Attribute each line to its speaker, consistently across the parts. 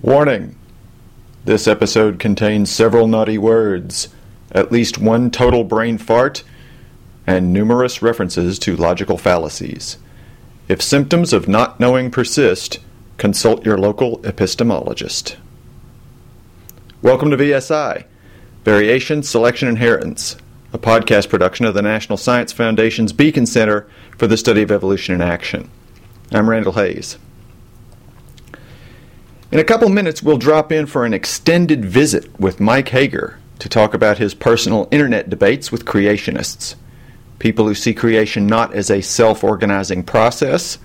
Speaker 1: Warning! This episode contains several naughty words, at least one total brain fart, and numerous references to logical fallacies. If symptoms of not knowing persist, consult your local epistemologist. Welcome to VSI, Variation, Selection, Inheritance, a podcast production of the National Science Foundation's Beacon Center for the Study of Evolution in Action. I'm Randall Hayes. In a couple minutes, we'll drop in for an extended visit with Mike Hager to talk about his personal internet debates with creationists, people who see creation not as a self organizing process,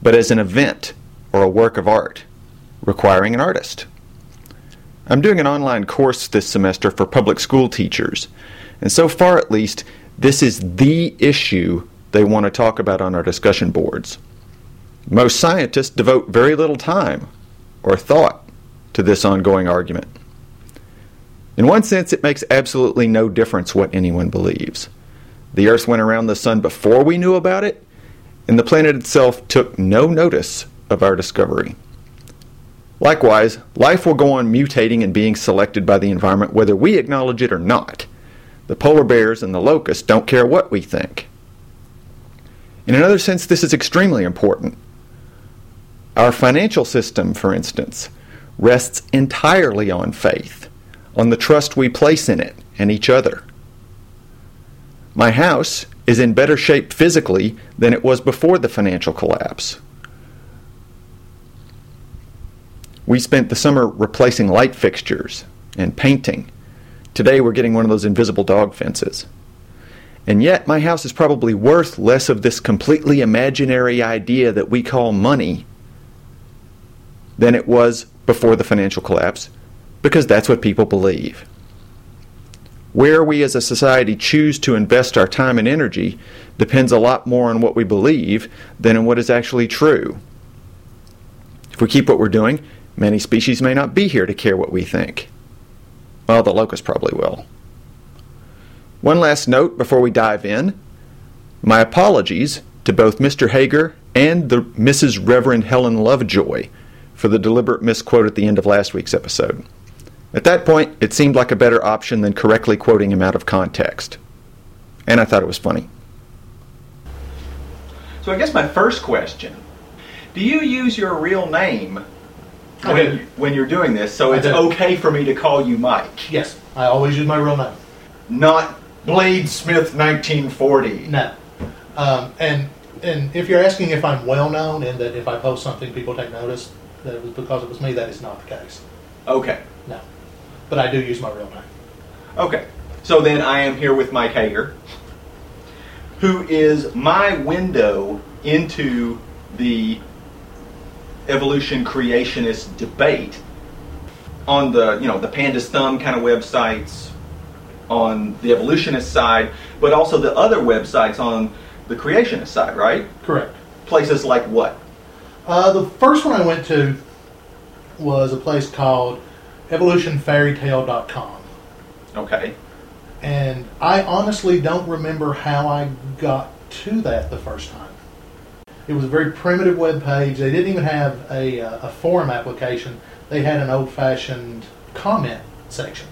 Speaker 1: but as an event or a work of art requiring an artist. I'm doing an online course this semester for public school teachers, and so far at least, this is the issue they want to talk about on our discussion boards. Most scientists devote very little time or thought to this ongoing argument. In one sense, it makes absolutely no difference what anyone believes. The Earth went around the Sun before we knew about it, and the planet itself took no notice of our discovery. Likewise, life will go on mutating and being selected by the environment whether we acknowledge it or not. The polar bears and the locusts don't care what we think. In another sense, this is extremely important. Our financial system, for instance, rests entirely on faith, on the trust we place in it and each other. My house is in better shape physically than it was before the financial collapse. We spent the summer replacing light fixtures and painting. Today we're getting one of those invisible dog fences. And yet, my house is probably worth less of this completely imaginary idea that we call money than it was before the financial collapse because that's what people believe. Where we as a society choose to invest our time and energy depends a lot more on what we believe than on what is actually true. If we keep what we're doing, many species may not be here to care what we think. Well, the locust probably will. One last note before we dive in. My apologies to both Mr. Hager and the Mrs. Reverend Helen Lovejoy for the deliberate misquote at the end of last week's episode. At that point, it seemed like a better option than correctly quoting him out of context. And I thought it was funny. So I guess my first question do you use your real name when, when you're doing this so
Speaker 2: I
Speaker 1: it's
Speaker 2: do.
Speaker 1: okay for me to call you Mike?
Speaker 2: Yes, I always use my real name.
Speaker 1: Not Blade Smith 1940.
Speaker 2: No. Um, and and if you're asking if I'm well known and that if I post something people take notice that it was because it was me, that is not the case.
Speaker 1: Okay.
Speaker 2: No. But I do use my real name.
Speaker 1: Okay. So then I am here with Mike Hager, who is my window into the evolution creationist debate on the, you know, the pandas thumb kind of websites on the evolutionist side, but also the other websites on the creationist side, right?
Speaker 2: Correct.
Speaker 1: Places like what?
Speaker 2: Uh, the first one I went to was a place called evolutionfairytale.com.
Speaker 1: Okay.
Speaker 2: And I honestly don't remember how I got to that the first time. It was a very primitive web page. They didn't even have a, uh, a forum application. They had an old-fashioned comment section,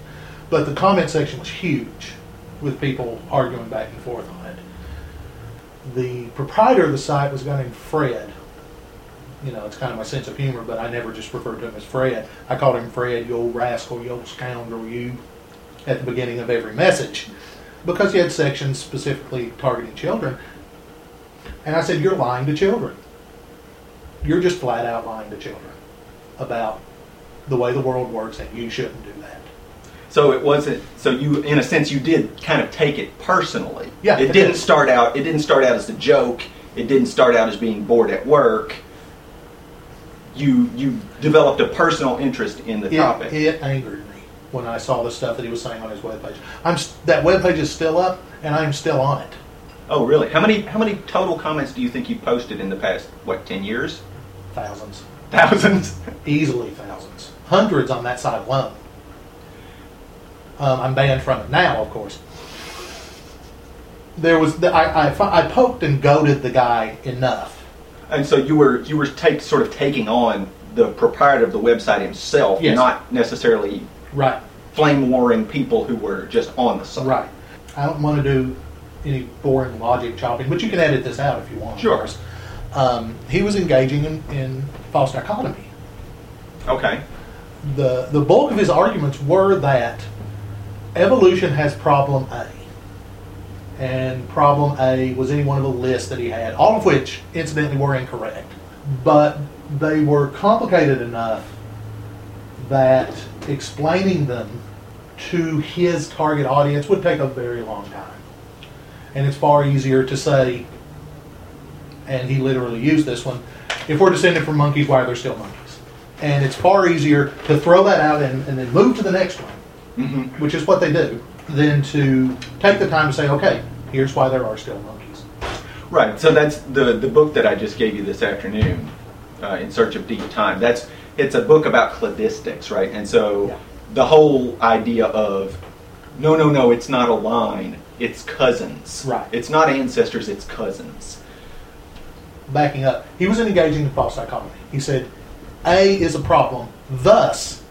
Speaker 2: but the comment section was huge, with people arguing back and forth on it. The proprietor of the site was a guy named Fred. You know, it's kind of my sense of humor, but I never just referred to him as Fred. I called him Fred, you old rascal, you old scoundrel, you, at the beginning of every message, because he had sections specifically targeting children. And I said, You're lying to children. You're just flat out lying to children about the way the world works, and you shouldn't do that.
Speaker 1: So it wasn't. So you, in a sense, you did kind of take it personally.
Speaker 2: Yeah,
Speaker 1: It
Speaker 2: I
Speaker 1: didn't
Speaker 2: did.
Speaker 1: start out. It didn't start out as a joke. It didn't start out as being bored at work. You you developed a personal interest in the
Speaker 2: It,
Speaker 1: topic.
Speaker 2: it angered me when I saw the stuff that he was saying on his webpage. I'm that webpage is still up, and I'm still on it.
Speaker 1: oh, really? How many how many total comments do you think you posted in the past what ten years?
Speaker 2: Thousands,
Speaker 1: Thousands.
Speaker 2: easily thousands, hundreds on that side alone. Um, I'm banned from it now, of course. There was the, I, I I poked and goaded the guy enough.
Speaker 1: And so you were you were take sort of taking on the proprietor of the website himself,
Speaker 2: Yes.
Speaker 1: not necessarily
Speaker 2: Right.
Speaker 1: flame warring people who were just on the site.
Speaker 2: Right. I don't want to do any boring logic chopping, but you can edit this out if you want.
Speaker 1: Sure.
Speaker 2: Um, he was engaging in, in false dichotomy.
Speaker 1: Okay.
Speaker 2: The the bulk of his arguments were that evolution has problem A, and problem A was any one of the lists that he had, all of which, incidentally, were incorrect. But they were complicated enough that explaining them to his target audience would take a very long time. And it's far easier to say, and he literally used this one, if we're descended from monkeys, why are there still monkeys? And it's far easier to throw that out and, and then move to the next one,
Speaker 1: hmm
Speaker 2: which is what they do, than to take the time to say, okay, here's why there are still monkeys.
Speaker 1: Right. So that's the the book that I just gave you this afternoon, uh, in search of deep time. That's it's a book about cladistics, right? And so
Speaker 2: Yeah.
Speaker 1: the whole idea of no, no, no, it's not a line. It's cousins.
Speaker 2: Right.
Speaker 1: It's not ancestors. It's cousins.
Speaker 2: Backing up, he was engaging in false dichotomy. He said, A is a problem, thus,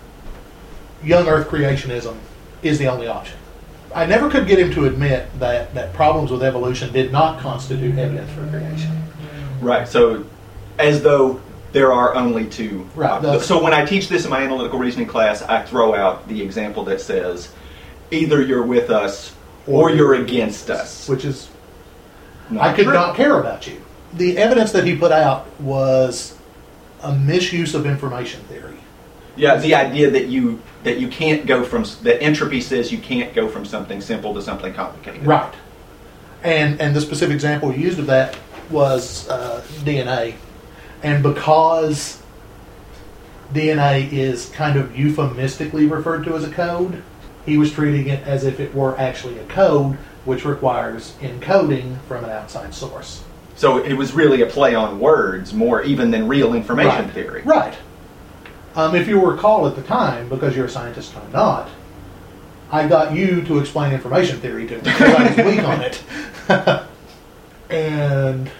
Speaker 2: young earth creationism is the only option. I never could get him to admit that, that problems with evolution did not constitute evidence for creation.
Speaker 1: Right. So, as though there are only two.
Speaker 2: Right,
Speaker 1: uh,
Speaker 2: the-
Speaker 1: so when I teach this in my analytical reasoning class, I throw out the example that says, either you're with us or,
Speaker 2: Or
Speaker 1: you're against us.
Speaker 2: Which is
Speaker 1: Not
Speaker 2: I could
Speaker 1: true.
Speaker 2: not care about you. The evidence that he put out was a misuse of information theory.
Speaker 1: Yeah, the idea that you that you can't go from that entropy says you can't go from something simple to something complicated.
Speaker 2: Right. And and the specific example he used of that was uh, DNA. And because DNA is kind of euphemistically referred to as a code, he was treating it as if it were actually a code, which requires encoding from an outside source.
Speaker 1: So it was really a play on words more even than real information
Speaker 2: right.
Speaker 1: theory.
Speaker 2: Right. Um, if you recall at the time, because you're a scientist and I'm not, I got you to explain information theory to me because I was weak on it. and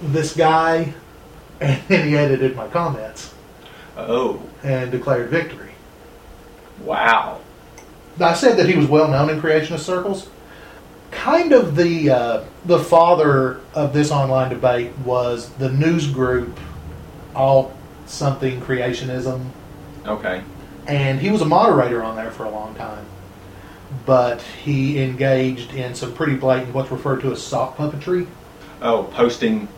Speaker 2: this guy, and then he edited my comments
Speaker 1: Oh,
Speaker 2: and declared victory.
Speaker 1: wow.
Speaker 2: I said that he was well known in creationist circles. Kind of the uh, the father of this online debate was the news group, all something creationism,
Speaker 1: Okay.
Speaker 2: and he was a moderator on there for a long time. But he engaged in some pretty blatant, what's referred to as sock puppetry,
Speaker 1: Oh, posting.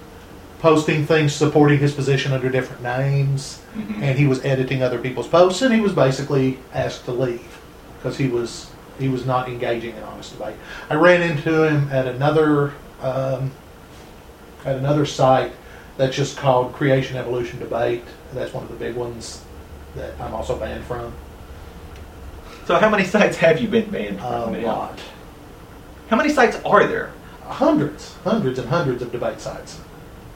Speaker 2: posting things supporting his position under different names,
Speaker 1: mhm.
Speaker 2: and he was editing other people's posts, and he was basically asked to leave because he was he was not engaging in honest debate. I ran into him at another um, at another site that's just called Creation Evolution Debate. That's one of the big ones that I'm also banned from.
Speaker 1: So how many sites have you been banned
Speaker 2: A
Speaker 1: from now?
Speaker 2: lot.
Speaker 1: How many sites are there?
Speaker 2: hundreds, hundreds and hundreds of debate sites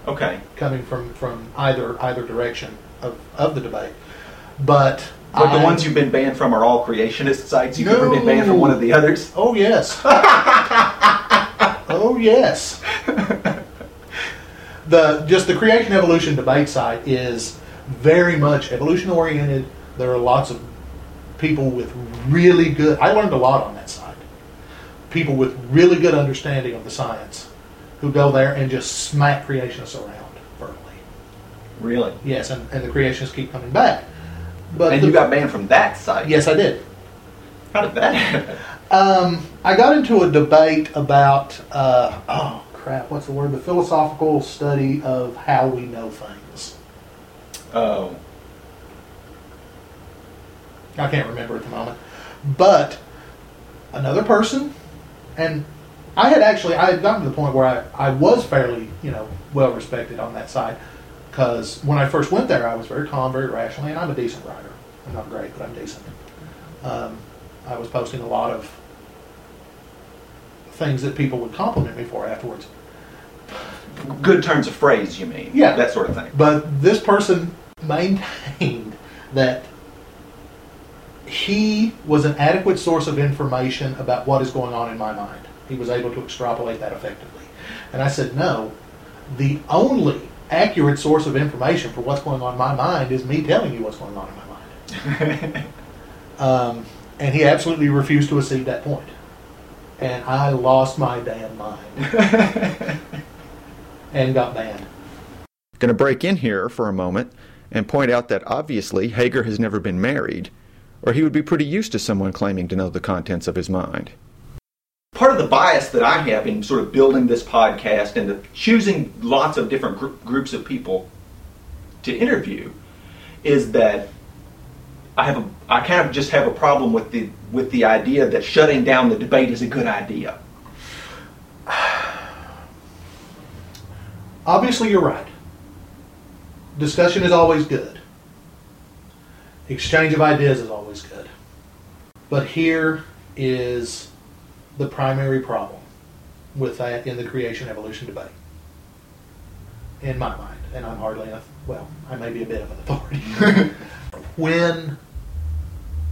Speaker 1: Okay.
Speaker 2: coming from, from either either direction of, of the debate. But
Speaker 1: But the ones you've been banned from are all creationist sites. You've never been banned from one of the others.
Speaker 2: Oh yes. oh yes. The just the creation evolution debate site is very much evolution oriented. There are lots of people with really good. I learned a lot on that side. People with really good understanding of the science who go there and just smack creationists around verbally.
Speaker 1: Really?
Speaker 2: Yes, and, and the creationists keep coming back. But
Speaker 1: and
Speaker 2: the-
Speaker 1: you got banned from that site.
Speaker 2: yes, I did.
Speaker 1: How did that happen?
Speaker 2: Um, I got into a debate about uh, oh crap, what's the word? The philosophical study of how we know things.
Speaker 1: Oh.
Speaker 2: I can't remember at the moment, but another person, and I had actually I had gotten to the point where I, I was fairly you know well respected on that side because when I first went there I was very calm, very rational, and I'm a decent writer. I'm not great, but I'm decent. Um, I was posting a lot of things that people would compliment me for afterwards.
Speaker 1: Good turns of phrase, you mean?
Speaker 2: Yeah.
Speaker 1: That sort of thing.
Speaker 2: But this person maintained that he was an adequate source of information about what is going on in my mind. He was able to extrapolate that effectively. And I said, no, the only accurate source of information for what's going on in my mind is me telling you what's going on in my mind. Um, and he absolutely refused to accede that point. And I lost my damn mind and got banned.
Speaker 3: Going to break in here for a moment and point out that obviously Hager has never been married, or he would be pretty used to someone claiming to know the contents of his mind.
Speaker 1: Part of the bias that I have in sort of building this podcast and the, choosing lots of different gr- groups of people to interview is that I have a I kind of just have a problem with the with the idea that shutting down the debate is a good idea.
Speaker 2: Obviously, you're right. Discussion is always good. Exchange of ideas is always good. But here is the primary problem with that in the creation evolution debate. In my mind, and I'm hardly a, well, I may be a bit of an authority. when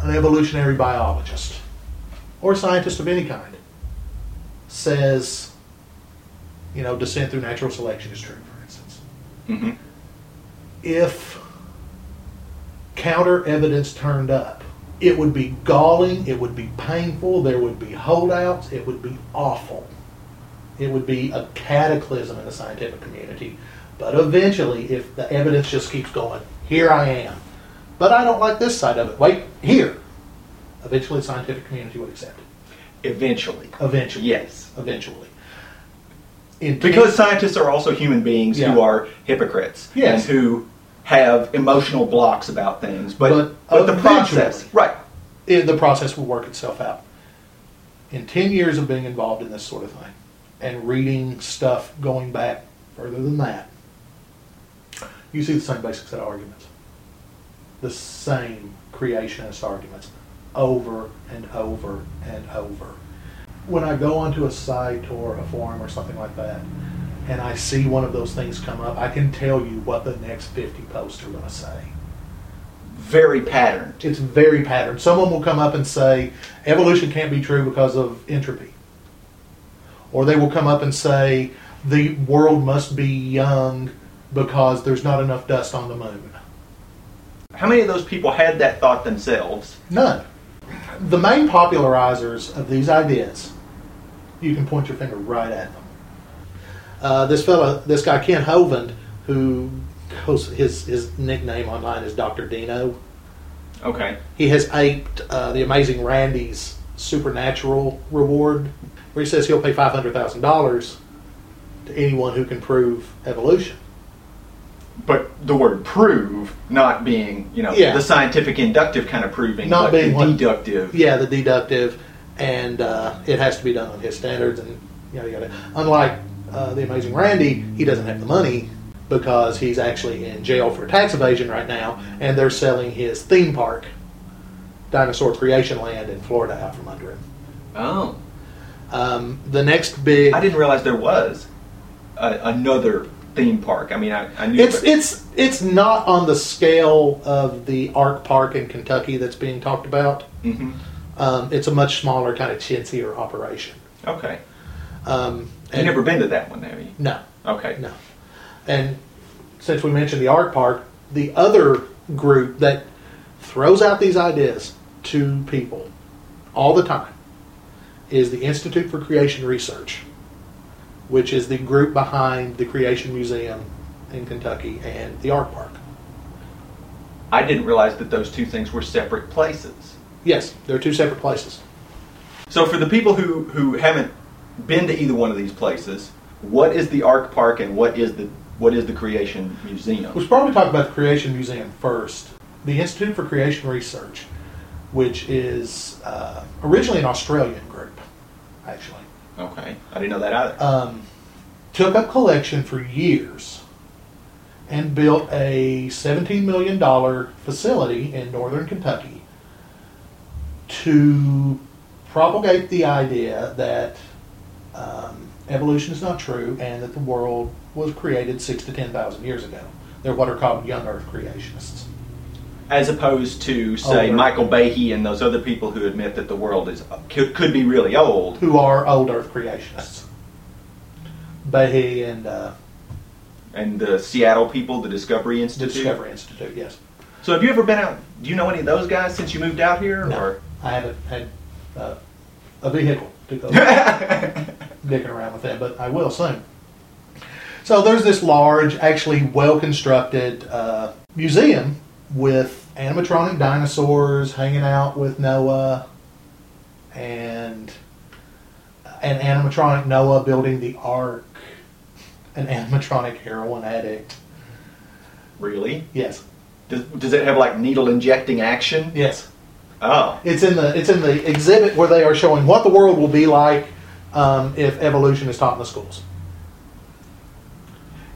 Speaker 2: an evolutionary biologist or scientist of any kind says, you know, descent through natural selection is true, for instance,
Speaker 1: Mm-hmm.
Speaker 2: If counter evidence turned up, it would be galling, it would be painful, there would be holdouts, it would be awful. It would be a cataclysm in the scientific community. But eventually, if the evidence just keeps going, here I am. But I don't like this side of it. Wait, here. Eventually, the scientific community would accept it.
Speaker 1: Eventually,
Speaker 2: Eventually.
Speaker 1: yes,
Speaker 2: Eventually. In
Speaker 1: because scientists are also human beings
Speaker 2: Yeah.
Speaker 1: who are hypocrites
Speaker 2: Yes.
Speaker 1: and who have emotional blocks about things. But
Speaker 2: But
Speaker 1: but, the process, right?
Speaker 2: it, the process will work itself out. In 10 years of being involved in this sort of thing and reading stuff going back further than that, you see the same basic set of arguments. The same creationist arguments over and over and over. When I go onto a site or a forum or something like that, and I see one of those things come up, I can tell you what the next 50 posts are going to say.
Speaker 1: Very patterned.
Speaker 2: It's very patterned. Someone will come up and say evolution can't be true because of entropy. Or they will come up and say the world must be young because there's not enough dust on the moon.
Speaker 1: How many of those people had that thought themselves?
Speaker 2: None. The main popularizers of these ideas, you can point your finger right at them. Uh, this fella, this guy Kent Hovind, who goes, his his nickname online is Doctor Dino.
Speaker 1: Okay.
Speaker 2: he has aped uh, the amazing Randi's supernatural reward, where he says he'll pay five hundred thousand dollars to anyone who can prove evolution.
Speaker 1: But the word prove not being, you know,
Speaker 2: Yeah.
Speaker 1: the scientific inductive kind of proving,
Speaker 2: Not being
Speaker 1: the deductive.
Speaker 2: Yeah, the deductive, and uh, it has to be done on his standards, and yada yada. Unlike uh, the amazing Randi, he doesn't have the money because he's actually in jail for tax evasion right now, and they're selling his theme park, Dinosaur Creation Land in Florida, out from under him.
Speaker 1: Oh.
Speaker 2: Um, the next big,
Speaker 1: I didn't realize there was a, another theme park. I mean, I, I knew
Speaker 2: It's it's it's not on the scale of the Ark Park in Kentucky that's being talked about.
Speaker 1: Mhm.
Speaker 2: Um, it's a much smaller, kind of chintzier operation.
Speaker 1: Okay.
Speaker 2: Um,
Speaker 1: You've never been to that one, have you?
Speaker 2: No,
Speaker 1: Okay.
Speaker 2: no. And since we mentioned the Ark Park, the other group that throws out these ideas to people all the time is the Institute for Creation Research, which is the group behind the Creation Museum in Kentucky and the Ark Park.
Speaker 1: I didn't realize that those two things were separate places.
Speaker 2: Yes, they're two separate places.
Speaker 1: So for the people who, who haven't been to either one of these places, what is the Ark Park and what is the what is the Creation Museum?
Speaker 2: We should probably talk about the Creation Museum first. The Institute for Creation Research, which is uh, originally an Australian group, actually,
Speaker 1: Okay, I didn't know that either.
Speaker 2: um, took up collection for years and built a $17 million facility in northern Kentucky to propagate the idea that um, evolution is not true and that the world was created six to 10,000 years ago. They're what are called young earth creationists.
Speaker 1: As opposed to say
Speaker 2: Older.
Speaker 1: Michael Behe and those other people who admit that the world is could, could be really old.
Speaker 2: who are old Earth creationists. Behe and uh,
Speaker 1: and the Seattle people, the Discovery
Speaker 2: The
Speaker 1: Institute.
Speaker 2: Discovery Institute, yes.
Speaker 1: So have you ever been out? Do you know any of those guys since you moved out here?
Speaker 2: No,
Speaker 1: Or
Speaker 2: I haven't had uh, a vehicle to go dicking around with them, but I will soon. So there's this large, actually well constructed uh, museum with animatronic dinosaurs hanging out with Noah, and an animatronic Noah building the Ark, an animatronic heroin addict.
Speaker 1: really?
Speaker 2: Yes,
Speaker 1: Does, does it have like needle injecting action?
Speaker 2: yes.
Speaker 1: Oh,
Speaker 2: It's in the it's in the exhibit where they are showing what the world will be like um, if evolution is taught in the schools.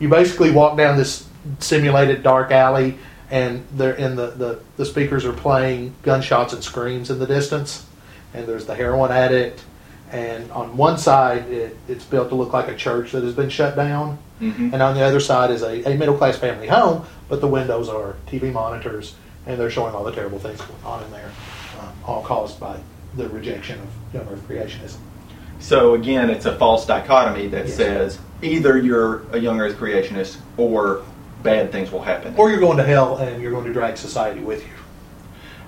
Speaker 2: You basically walk down this simulated dark alley, and they're in the, the, the speakers are playing gunshots and screams in the distance, and there's the heroin addict, and on one side it, it's built to look like a church that has been shut down,
Speaker 1: Mhm.
Speaker 2: and on the other side is a, a middle class family home, but the windows are TV monitors, and they're showing all the terrible things going on in there, um, all caused by the rejection of young Earth creationism.
Speaker 1: so again, it's a false dichotomy that
Speaker 2: Yes.
Speaker 1: says either you're a young Earth creationist or bad things will happen.
Speaker 2: Or you're going to hell and you're going to drag society with you.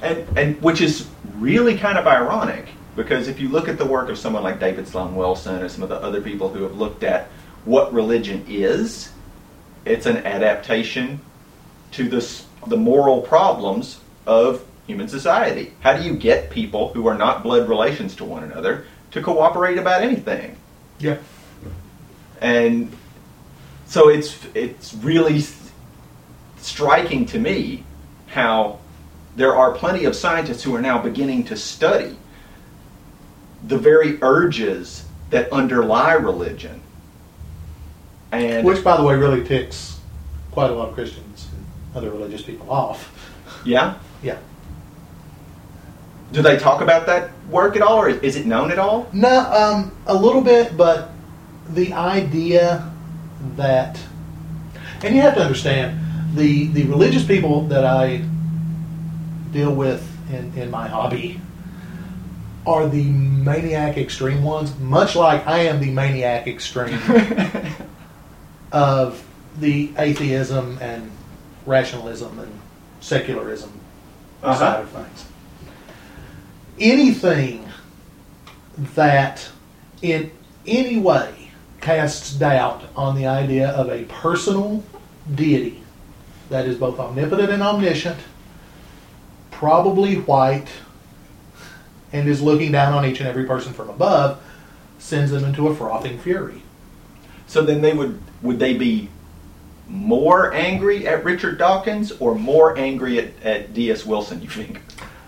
Speaker 1: and and which is really kind of ironic because if you look at the work of someone like David Sloan Wilson or some of the other people who have looked at what religion is, it's an adaptation to this the moral problems of human society. How do you get people who are not blood relations to one another to cooperate about anything?
Speaker 2: Yeah.
Speaker 1: and so it's it's really striking to me how there are plenty of scientists who are now beginning to study the very urges that underlie religion and
Speaker 2: Which, by the way, really ticks quite a lot of Christians and other religious people off.
Speaker 1: yeah
Speaker 2: Yeah.
Speaker 1: Do they talk about that work at all or is it known at all
Speaker 2: No, um, a little bit, but the idea that, and you have to understand, the the religious people that I deal with in, in my hobby are the maniac extreme ones, much like I am the maniac extreme of the atheism and rationalism and secularism
Speaker 1: Uh-huh.
Speaker 2: side of things. Anything that in any way casts doubt on the idea of a personal deity that is both omnipotent and omniscient, probably white, and is looking down on each and every person from above, sends them into a frothing fury.
Speaker 1: so then they would would they be more angry at Richard Dawkins or more angry at, at D.S. Wilson you think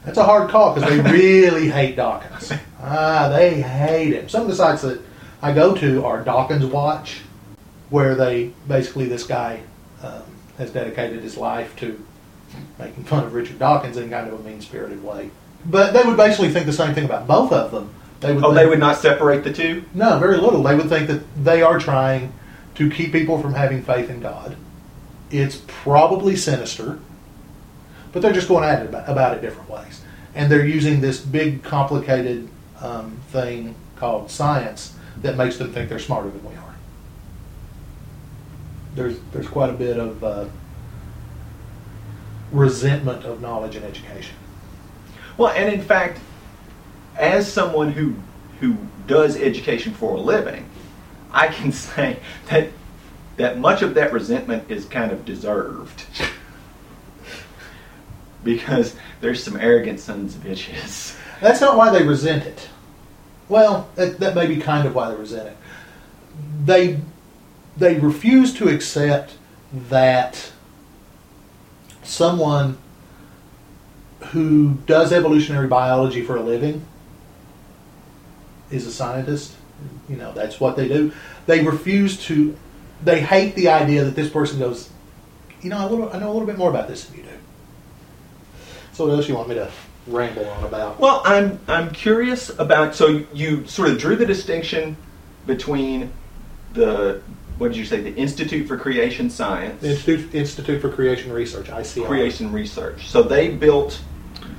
Speaker 2: That's a hard call because they really hate Dawkins. Ah, they hate him. Some of the sites that I go to are Dawkins Watch, where they basically this guy um, has dedicated his life to making fun of Richard Dawkins in kind of a mean spirited way. But they would basically think the same thing about both of them. They would
Speaker 1: oh
Speaker 2: think-
Speaker 1: they would not separate the two
Speaker 2: no, very little. They would think that they are trying to keep people from having faith in God. It's probably sinister, but they're just going at it about, about it different ways. And they're using this big, complicated um, thing called science that makes them think they're smarter than we are. There's there's quite a bit of uh, resentment of knowledge and education.
Speaker 1: Well, and in fact, as someone who who does education for a living, I can say that that much of that resentment is kind of deserved. because there's some arrogant sons of bitches.
Speaker 2: That's not why they resent it. Well, that, that may be kind of why they resent it. They they refuse to accept that someone who does evolutionary biology for a living is a scientist. You know, that's what they do. They refuse to. They hate the idea that this person goes. You know, I, little, I know a little bit more about this than you do. So, what else you want me to ramble on about?
Speaker 1: Well, I'm I'm curious about so you sort of drew the distinction between the what did you say the Institute for Creation Science
Speaker 2: The Institute, Institute for Creation Research, ICR.
Speaker 1: Creation Research. So they built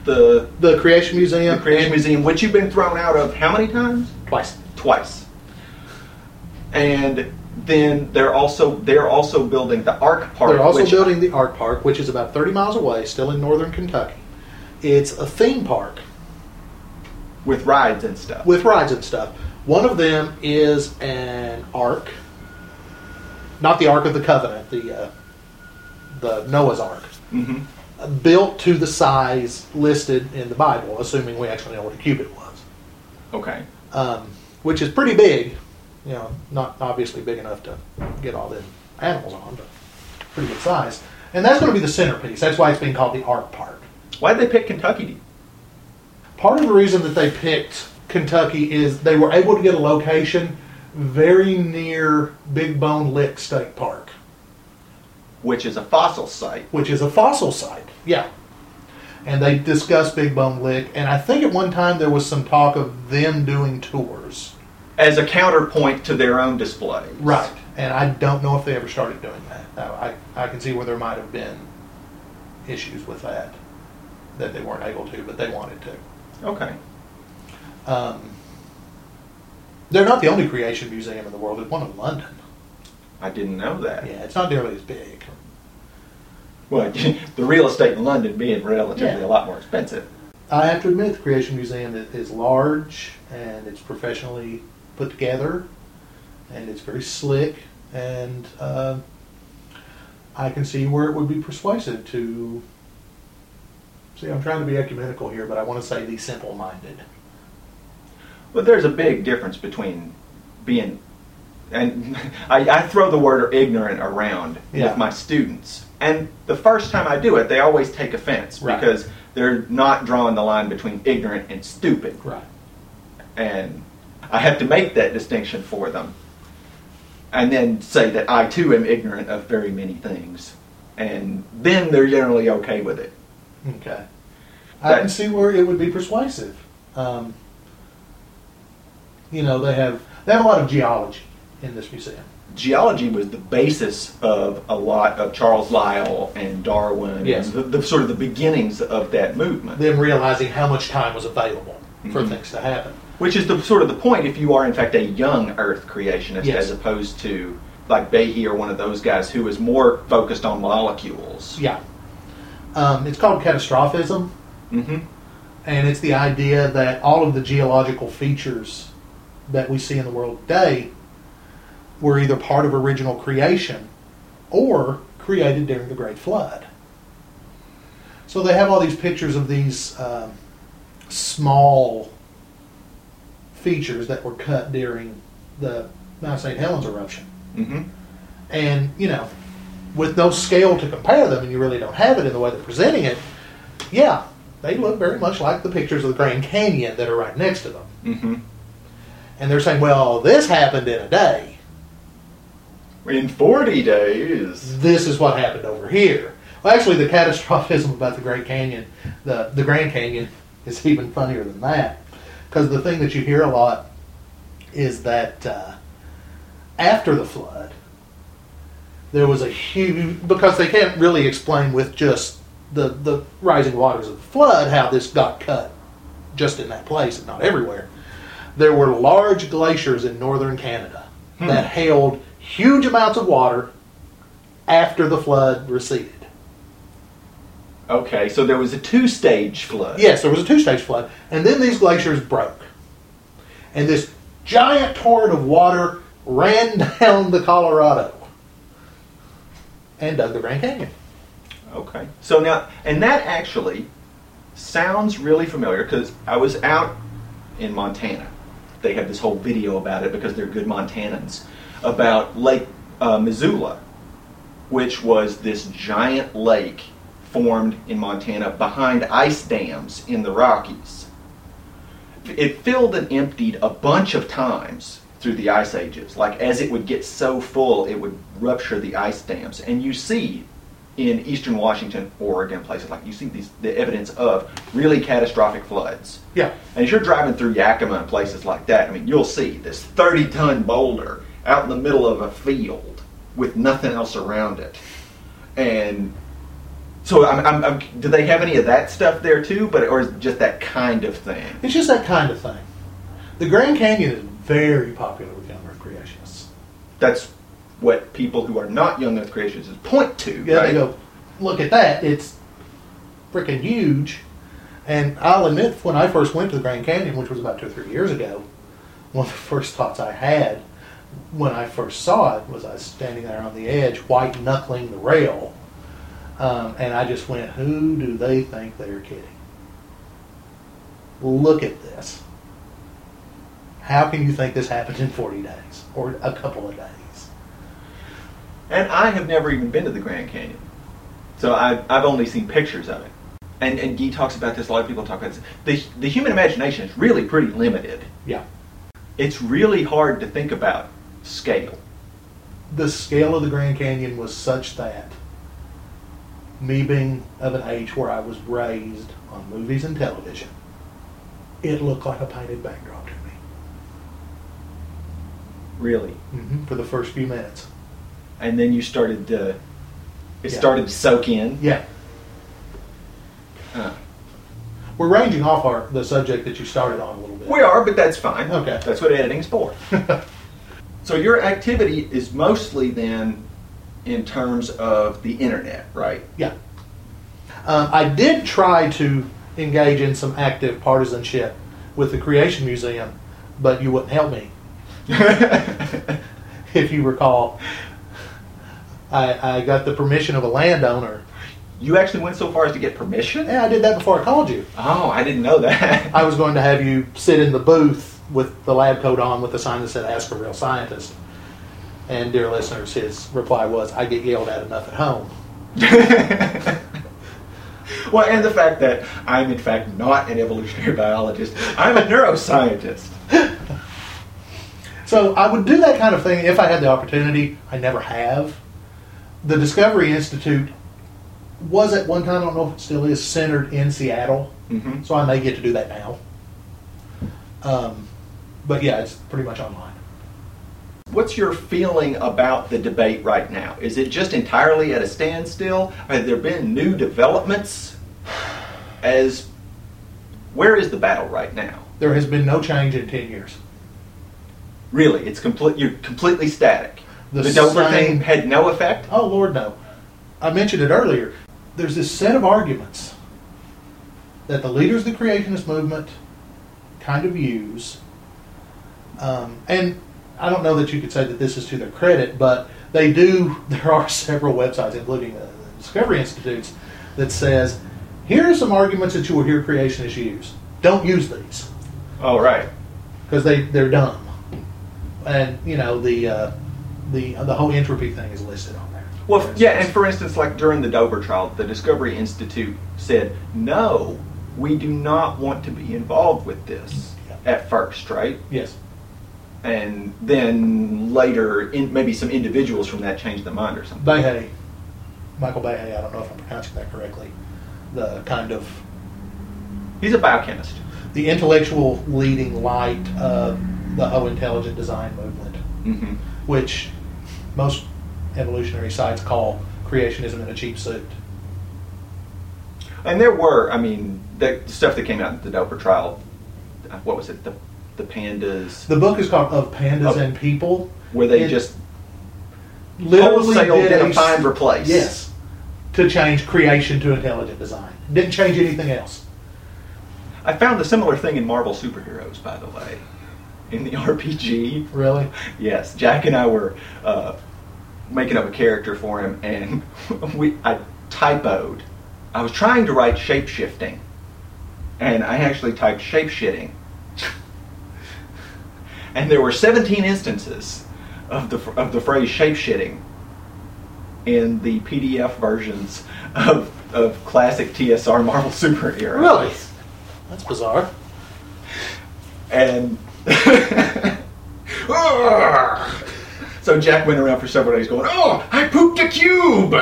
Speaker 1: the
Speaker 2: The Creation Museum.
Speaker 1: the Creation Museum, which you've been thrown out of how many times?
Speaker 2: Twice.
Speaker 1: Twice. And then they're also they're also building the Ark Park.
Speaker 2: They're also building the Ark Park, which is about 30 miles away, still in northern Kentucky. It's a theme park
Speaker 1: with rides and stuff.
Speaker 2: with rides and stuff. One of them is an ark, not the Ark of the Covenant, the uh, the Noah's Ark,
Speaker 1: hmm
Speaker 2: built to the size listed in the Bible, assuming we actually know what a cubit was,
Speaker 1: Okay.
Speaker 2: um, which is pretty big. You know, not obviously big enough to get all the animals on, but pretty good size. And that's going to be the centerpiece. That's why it's being called the Ark Park.
Speaker 1: Why did they pick Kentucky?
Speaker 2: Part of the reason that they picked Kentucky is they were able to get a location very near Big Bone Lick State Park,
Speaker 1: Which is a fossil site.
Speaker 2: which is a fossil site. Yeah. And they discussed Big Bone Lick, and I think at one time there was some talk of them doing tours.
Speaker 1: as a counterpoint to their own displays.
Speaker 2: Right. And I don't know if they ever started doing that. Now, I, I can see where there might have been issues with that, that they weren't able to, but they wanted to.
Speaker 1: Okay.
Speaker 2: Um, they're not the only creation museum in the world. There's one in London.
Speaker 1: I didn't know that.
Speaker 2: Yeah, it's not nearly as big.
Speaker 1: Well, the real estate in London being relatively
Speaker 2: Yeah.
Speaker 1: a lot more expensive.
Speaker 2: I have to admit, the Creation Museum is, is large and it's professionally put together, and it's very slick. And uh, I can see where it would be persuasive to. See, I'm trying to be ecumenical here, but I want to say the simple-minded.
Speaker 1: But there's a big difference between being, and I, I throw the word ignorant around
Speaker 2: Yeah.
Speaker 1: with my students. And the first time I do it, they always take offense
Speaker 2: Right.
Speaker 1: because they're not drawing the line between ignorant and stupid.
Speaker 2: Right.
Speaker 1: And I have to make that distinction for them. And then say that I too am ignorant of very many things. And then they're generally okay with it.
Speaker 2: Okay. I can see where it would be persuasive. Um, you know, they have they have a lot of geology in this museum.
Speaker 1: geology was the basis of a lot of Charles Lyell and Darwin,
Speaker 2: Yes.
Speaker 1: and the, the sort of the beginnings of that movement.
Speaker 2: Them realizing how much time was available for
Speaker 1: Mhm.
Speaker 2: things to happen.
Speaker 1: Which is the sort of the point if you are in fact a young Earth creationist,
Speaker 2: Yes.
Speaker 1: as opposed to like Behe or one of those guys who is more focused on molecules.
Speaker 2: Yeah. Um, it's called catastrophism,
Speaker 1: hmm
Speaker 2: and it's the idea that all of the geological features that we see in the world today were either part of original creation or created during the Great Flood. So they have all these pictures of these um, small features that were cut during the Mount St. Helens eruption.
Speaker 1: hmm
Speaker 2: And, you know, with no scale to compare them, and you really don't have it in the way they're presenting it, yeah, they look very much like the pictures of the Grand Canyon that are right next to them.
Speaker 1: hmm
Speaker 2: And they're saying, well, this happened in a day.
Speaker 1: In 40 days.
Speaker 2: This is what happened over here. Well, actually, the catastrophism about the Great Canyon, the, the Grand Canyon, is even funnier than that. Because the thing that you hear a lot is that uh, after the flood, there was a huge, because they can't really explain with just the, the rising waters of the flood how this got cut just in that place and not everywhere. There were large glaciers in northern Canada
Speaker 1: Hmm.
Speaker 2: that held huge amounts of water after the flood receded.
Speaker 1: Okay, so there was a two stage flood.
Speaker 2: Yes, there was a two stage flood, and then these glaciers broke. And this giant torrent of water ran down the Colorado and dug the Grand Canyon.
Speaker 1: Okay. So now, and that actually sounds really familiar because I was out in Montana. They have this whole video about it because they're good Montanans about Lake uh, Missoula, which was this giant lake formed in Montana behind ice dams in the Rockies. It filled and emptied a bunch of times through the ice ages. Like as it would get so full, it would rupture the ice dams, and you see in eastern Washington, Oregon, places like you see these the evidence of really catastrophic floods.
Speaker 2: Yeah.
Speaker 1: And if you're driving through Yakima and places like that, I mean, you'll see this 30 ton boulder out in the middle of a field with nothing else around it. And so, I'm, I'm, I'm, do they have any of that stuff there too? But or is it just that kind of thing?
Speaker 2: It's just that kind of thing. The Grand Canyon is very popular with young Earth creationists.
Speaker 1: That's what people who are not young earth creationists point to.
Speaker 2: Yeah,
Speaker 1: right?
Speaker 2: they go, look at that. It's freaking huge. And I'll admit, when I first went to the Grand Canyon, which was about two or three years ago, one of the first thoughts I had when I first saw it was I was standing there on the edge, white knuckling the rail. Um, and I just went, who do they think they're kidding? Look at this. How can you think this happened in 40 days or a couple of days?
Speaker 1: And I have never even been to the Grand Canyon. So I've, I've only seen pictures of it. And, and Guy talks about this, a lot of people talk about this. The, the human imagination is really pretty limited.
Speaker 2: Yeah.
Speaker 1: It's really hard to think about scale.
Speaker 2: the scale of the Grand Canyon was such that me being of an age where I was raised on movies and television, it looked like a painted backdrop
Speaker 1: Really.
Speaker 2: hmm for the first few minutes.
Speaker 1: And then you started to, it
Speaker 2: Yeah.
Speaker 1: started to soak in.
Speaker 2: Yeah,
Speaker 1: Uh,
Speaker 2: we're ranging off our the subject that you started on a little bit.
Speaker 1: we are, but that's fine.
Speaker 2: Okay.
Speaker 1: That's what editing's for. so your activity is mostly then in terms of the internet, right?
Speaker 2: Yeah. Um, I did try to engage in some active partisanship with the Creation Museum, but you wouldn't help me. If you recall, I, I got the permission of a landowner.
Speaker 1: you actually went so far as to get permission?
Speaker 2: Yeah, I did that before I called you.
Speaker 1: Oh, I didn't know that.
Speaker 2: I was going to have you sit in the booth with the lab coat on with a sign that said "Ask a Real Scientist." And dear listeners, his reply was, "I get yelled at enough at home."
Speaker 1: well, and the fact that I'm in fact not an evolutionary biologist, I'm a neuroscientist.
Speaker 2: So I would do that kind of thing if I had the opportunity. I never have. The Discovery Institute was at one time, I don't know if it still is, centered in Seattle.
Speaker 1: hmm
Speaker 2: So I may get to do that now. Um, but yeah, it's pretty much online.
Speaker 1: What's your feeling about the debate right now? Is it just entirely at a standstill? Have there been new developments? As where is the battle right now?
Speaker 2: There has been no change in 10 years.
Speaker 1: Really, it's complete. You're completely static.
Speaker 2: The
Speaker 1: The,
Speaker 2: same-
Speaker 1: thing had no effect.
Speaker 2: Oh, Lord, no. I mentioned it earlier. There's this set of arguments that the leaders of the creationist movement kind of use. Um, and I don't know that you could say that this is to their credit, but they do. There are several websites, including the Discovery Institutes, that says, here are some arguments that you will hear creationists use. Don't use these
Speaker 1: Oh, right.
Speaker 2: because they, they're dumb. And, you know, the, uh, the, the whole entropy thing is listed on there.
Speaker 1: Well, yeah, and for instance, like during the Dover trial, the Discovery Institute said, no, we do not want to be involved with this
Speaker 2: Yeah.
Speaker 1: at first, right?
Speaker 2: Yes.
Speaker 1: And then later, in, maybe some individuals from that changed their mind or something.
Speaker 2: Behe, Michael Behe, I don't know if I'm pronouncing that correctly, the kind of
Speaker 1: He's a biochemist.
Speaker 2: the intellectual leading light of the whole intelligent design movement,
Speaker 1: hmm
Speaker 2: which most evolutionary sites call creationism in a cheap suit.
Speaker 1: And there were, I mean, the stuff that came out in the Dover trial, what was it, the, the pandas,
Speaker 2: The book is called Of Pandas
Speaker 1: Of-
Speaker 2: and People.
Speaker 1: where they
Speaker 2: It
Speaker 1: just
Speaker 2: literally did a
Speaker 1: find replace.
Speaker 2: Yes, to change creation to intelligent design. Didn't change anything else.
Speaker 1: I found a similar thing in Marvel Superheroes, by the way. In the RPG,
Speaker 2: Really?
Speaker 1: Yes, Jack and I were uh, making up a character for him, and we I typoed. I was trying to write shape shifting, and I actually typed shape shitting. and there were 17 instances of the of the phrase shape shitting in the PDF versions of of classic TSR Marvel superheroes.
Speaker 2: Really? That's bizarre.
Speaker 1: And so Jack went around for several days going, "Oh, I pooped a cube."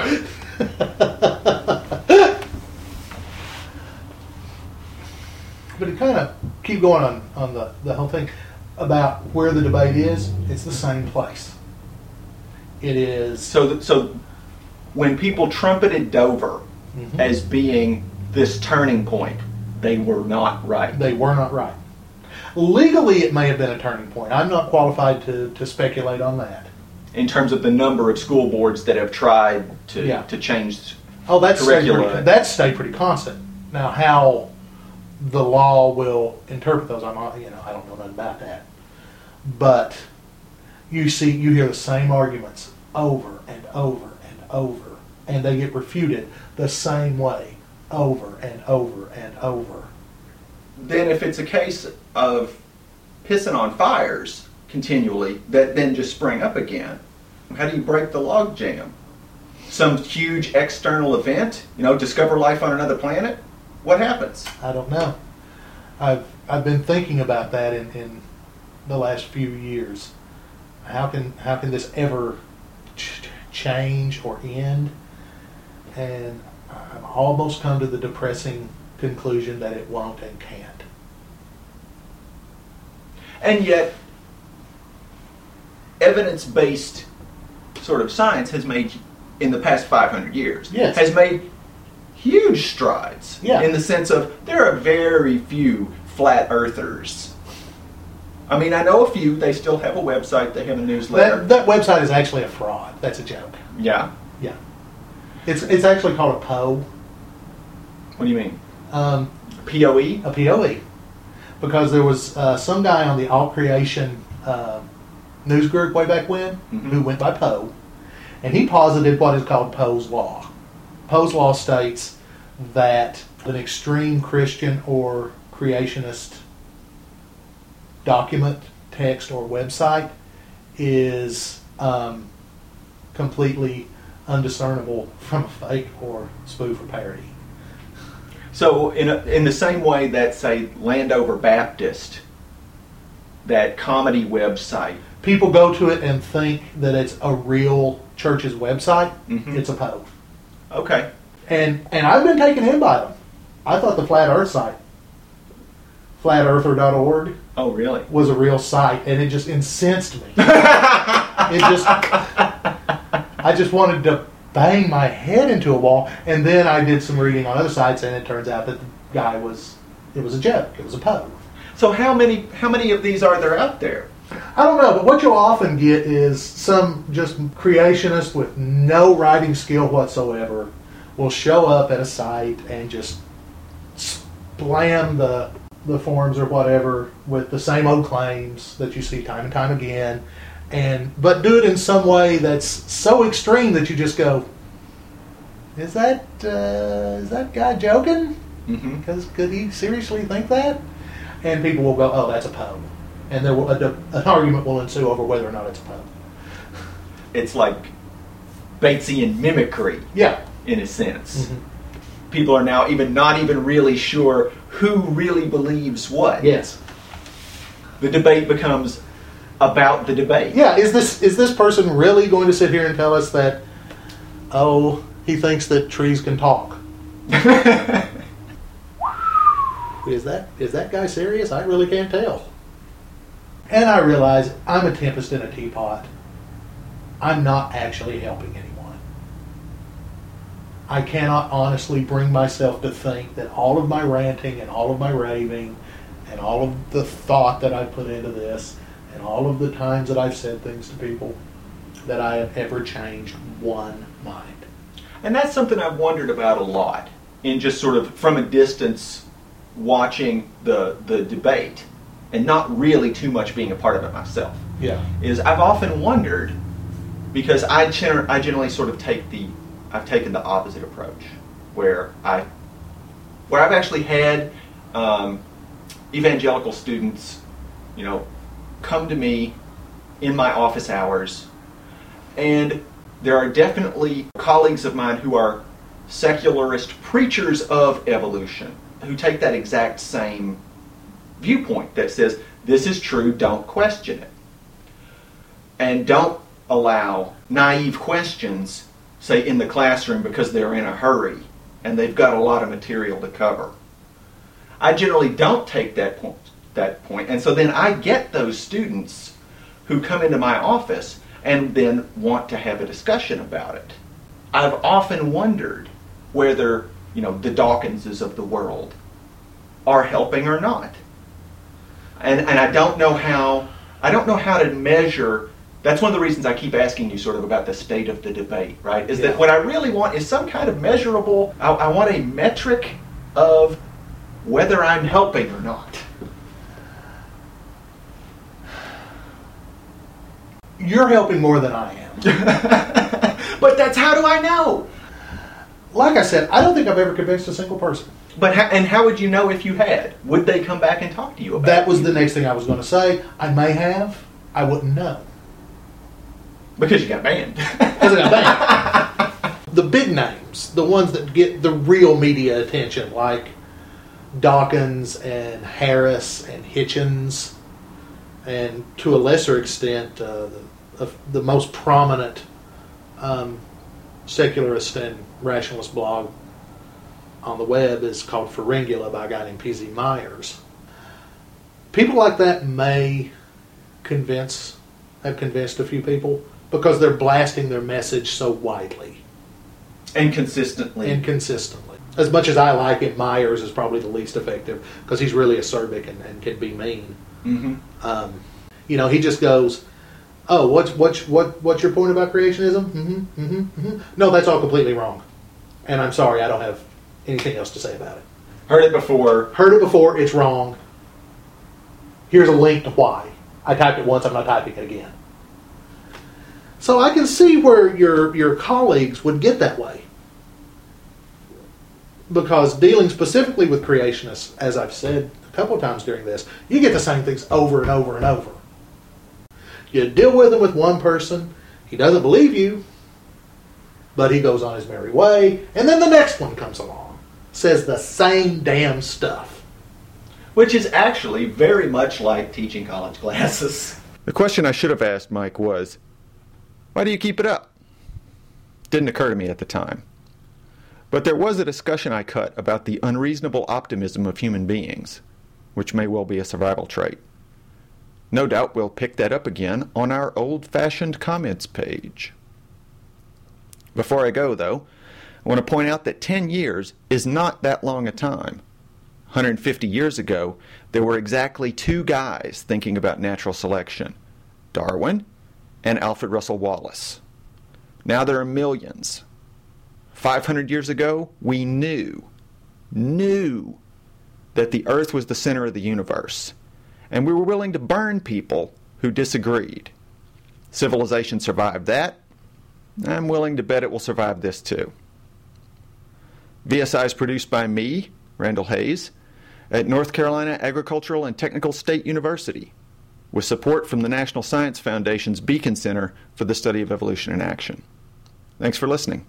Speaker 2: But to kind of keep going on, on the, the whole thing about where the debate is, it's the same place. It is.
Speaker 1: So, th- so when people trumpeted Dover
Speaker 2: Mhm.
Speaker 1: as being this turning point, they were not right.
Speaker 2: They were not right. Legally, it may have been a turning point. I'm not qualified to, to speculate on that.
Speaker 1: in terms of the number of school boards that have tried to,
Speaker 2: Yeah.
Speaker 1: to change.
Speaker 2: Oh, that's
Speaker 1: Curricula.
Speaker 2: pretty, that's stayed pretty constant. Now, how the law will interpret those, I'm not, you know, I don't know nothing about that. But you see, you hear the same arguments over and over and over, and they get refuted the same way over and over and over.
Speaker 1: Then, if it's a case of pissing on fires continually that then just spring up again, how do you break the log jam? Some huge external event, you know, discover life on another planet? What happens?
Speaker 2: I don't know. I've I've been thinking about that in, in the last few years. How can how can this ever ch- change or end? And I've almost come to the depressing conclusion that it won't and can't.
Speaker 1: And yet, evidence based sort of science has made, in the past 500 years,
Speaker 2: Yes.
Speaker 1: has made huge strides
Speaker 2: Yeah.
Speaker 1: in the sense of there are very few flat earthers. I mean, I know a few, they still have a website, they have a newsletter.
Speaker 2: That that website is actually a fraud. That's a joke.
Speaker 1: yeah.
Speaker 2: Yeah. It's it's actually called a POE,
Speaker 1: What do you mean?
Speaker 2: um,
Speaker 1: POE?
Speaker 2: a POE, because there was uh, some guy on the All Creation uh, news group way back when
Speaker 1: Mhm.
Speaker 2: who went by Poe, and he posited what is called Poe's law. Poe's law states that an extreme Christian or creationist document, text, or website is um, completely undiscernible from a fake or spoof or parody.
Speaker 1: So, in, a, in the same way that, say, Landover Baptist, that comedy website,
Speaker 2: people go to it and think that it's a real church's website.
Speaker 1: Mhm.
Speaker 2: It's a Poe.
Speaker 1: okay.
Speaker 2: And and I've been taken in by them. I thought the Flat Earth site, flatearther.org,
Speaker 1: Oh, really?
Speaker 2: was a real site, and it just incensed me. it just, I just wanted to bang my head into a wall. And then I did some reading on other sites, and it turns out that the guy was, it was a joke. It was a Poe.
Speaker 1: So how many how many of these are there out there?
Speaker 2: I don't know, but what you'll often get is some just creationist with no writing skill whatsoever will show up at a site and just slam the the forms or whatever with the same old claims that you see time and time again, and but do it in some way that's so extreme that you just go, "Is that uh, is that guy joking?
Speaker 1: Mm-hmm.
Speaker 2: Because could he seriously think that?" And people will go, "Oh, that's a poem," and there will a, an argument will ensue over whether or not it's a poem.
Speaker 1: It's like Batesian mimicry
Speaker 2: Yeah.
Speaker 1: in a sense.
Speaker 2: Mhm.
Speaker 1: People are now even not even really sure who really believes what.
Speaker 2: Yes.
Speaker 1: The debate becomes about the debate.
Speaker 2: Yeah. Is this is this person really going to sit here and tell us that? Oh, he thinks that trees can talk. Is that is that guy serious? I really can't tell. And I realize I'm a tempest in a teapot. I'm not actually helping anyone. I cannot honestly bring myself to think that all of my ranting and all of my raving and all of the thought that I put into this and all of the times that I've said things to people that I have ever changed one mind.
Speaker 1: And that's something I've wondered about a lot in just sort of from a distance watching the the debate and not really too much being a part of it myself.
Speaker 2: Yeah.
Speaker 1: Is I've often wondered because I gener- I generally sort of take the I've taken the opposite approach where I where I've actually had um, evangelical students, you know, come to me in my office hours and there are definitely colleagues of mine who are secularist preachers of evolution who take that exact same viewpoint that says this is true, don't question it. And don't allow naive questions, say in the classroom, because they're in a hurry and they've got a lot of material to cover. I generally don't take that point, that point, and so then I get those students who come into my office and then want to have a discussion about it. I've often wondered whether, you know, the Dawkinses of the world are helping or not. And, and I don't know how I don't know how to measure
Speaker 4: That's one of the reasons I keep asking you sort of about the state of the debate, right? Is
Speaker 2: Yeah.
Speaker 4: that what I really want is some kind of measurable, I, I want a metric of whether I'm helping or not.
Speaker 2: You're helping more than I am.
Speaker 4: but that's how do I know?
Speaker 2: like I said, I don't think I've ever convinced a single person.
Speaker 4: But and how would you know if you had? Would they come back and talk to you about
Speaker 2: That
Speaker 4: it?
Speaker 2: was the next thing I was going to say. I may have. I wouldn't know.
Speaker 4: because you got banned.
Speaker 2: Because I got banned. the big names, the ones that get the real media attention, like Dawkins and Harris and Hitchens, and to a lesser extent, uh, the, the most prominent um, secularist and rationalist blog on the web is called Pharyngula by a guy named P.Z. Myers. People like that may convince, have convinced a few people because they're blasting their message so widely
Speaker 4: and consistently.
Speaker 2: and consistently. As much as I like him, Myers is probably the least effective because he's really acerbic and, and can be mean.
Speaker 4: Hmm
Speaker 2: Um, you know, he just goes, "Oh, what's what's what what's your point about creationism?" Mm-hmm, mm-hmm, mm-hmm. No, that's all completely wrong, and I'm sorry, I don't have anything else to say about it.
Speaker 4: Heard it before.
Speaker 2: Heard it before, it's wrong. Here's a link to why. I typed it once, I'm not typing it again. So I can see where your your colleagues would get that way. Because dealing specifically with creationists, as I've said a couple times during this, you get the same things over and over and over. You deal with them with one person, he doesn't believe you, but he goes on his merry way, and then the next one comes along, says the same damn stuff.
Speaker 4: Which is actually very much like teaching college classes.
Speaker 1: The question I should have asked Mike was, why do you keep it up? Didn't occur to me at the time. But there was a discussion I cut about the unreasonable optimism of human beings, which may well be a survival trait. No doubt we'll pick that up again on our old fashioned comments page. Before I go, though, I want to point out that 10 years is not that long a time. 150 years ago, there were exactly two guys thinking about natural selection Darwin and Alfred Russel Wallace. Now there are millions. 500 years ago, we knew, knew that the earth was the center of the universe, and we were willing to burn people who disagreed. Civilization survived that. I'm willing to bet it will survive this too. VSI is produced by me, Randall Hayes, at North Carolina Agricultural and Technical State University, with support from the National Science Foundation's Beacon Center for the Study of Evolution in Action. Thanks for listening.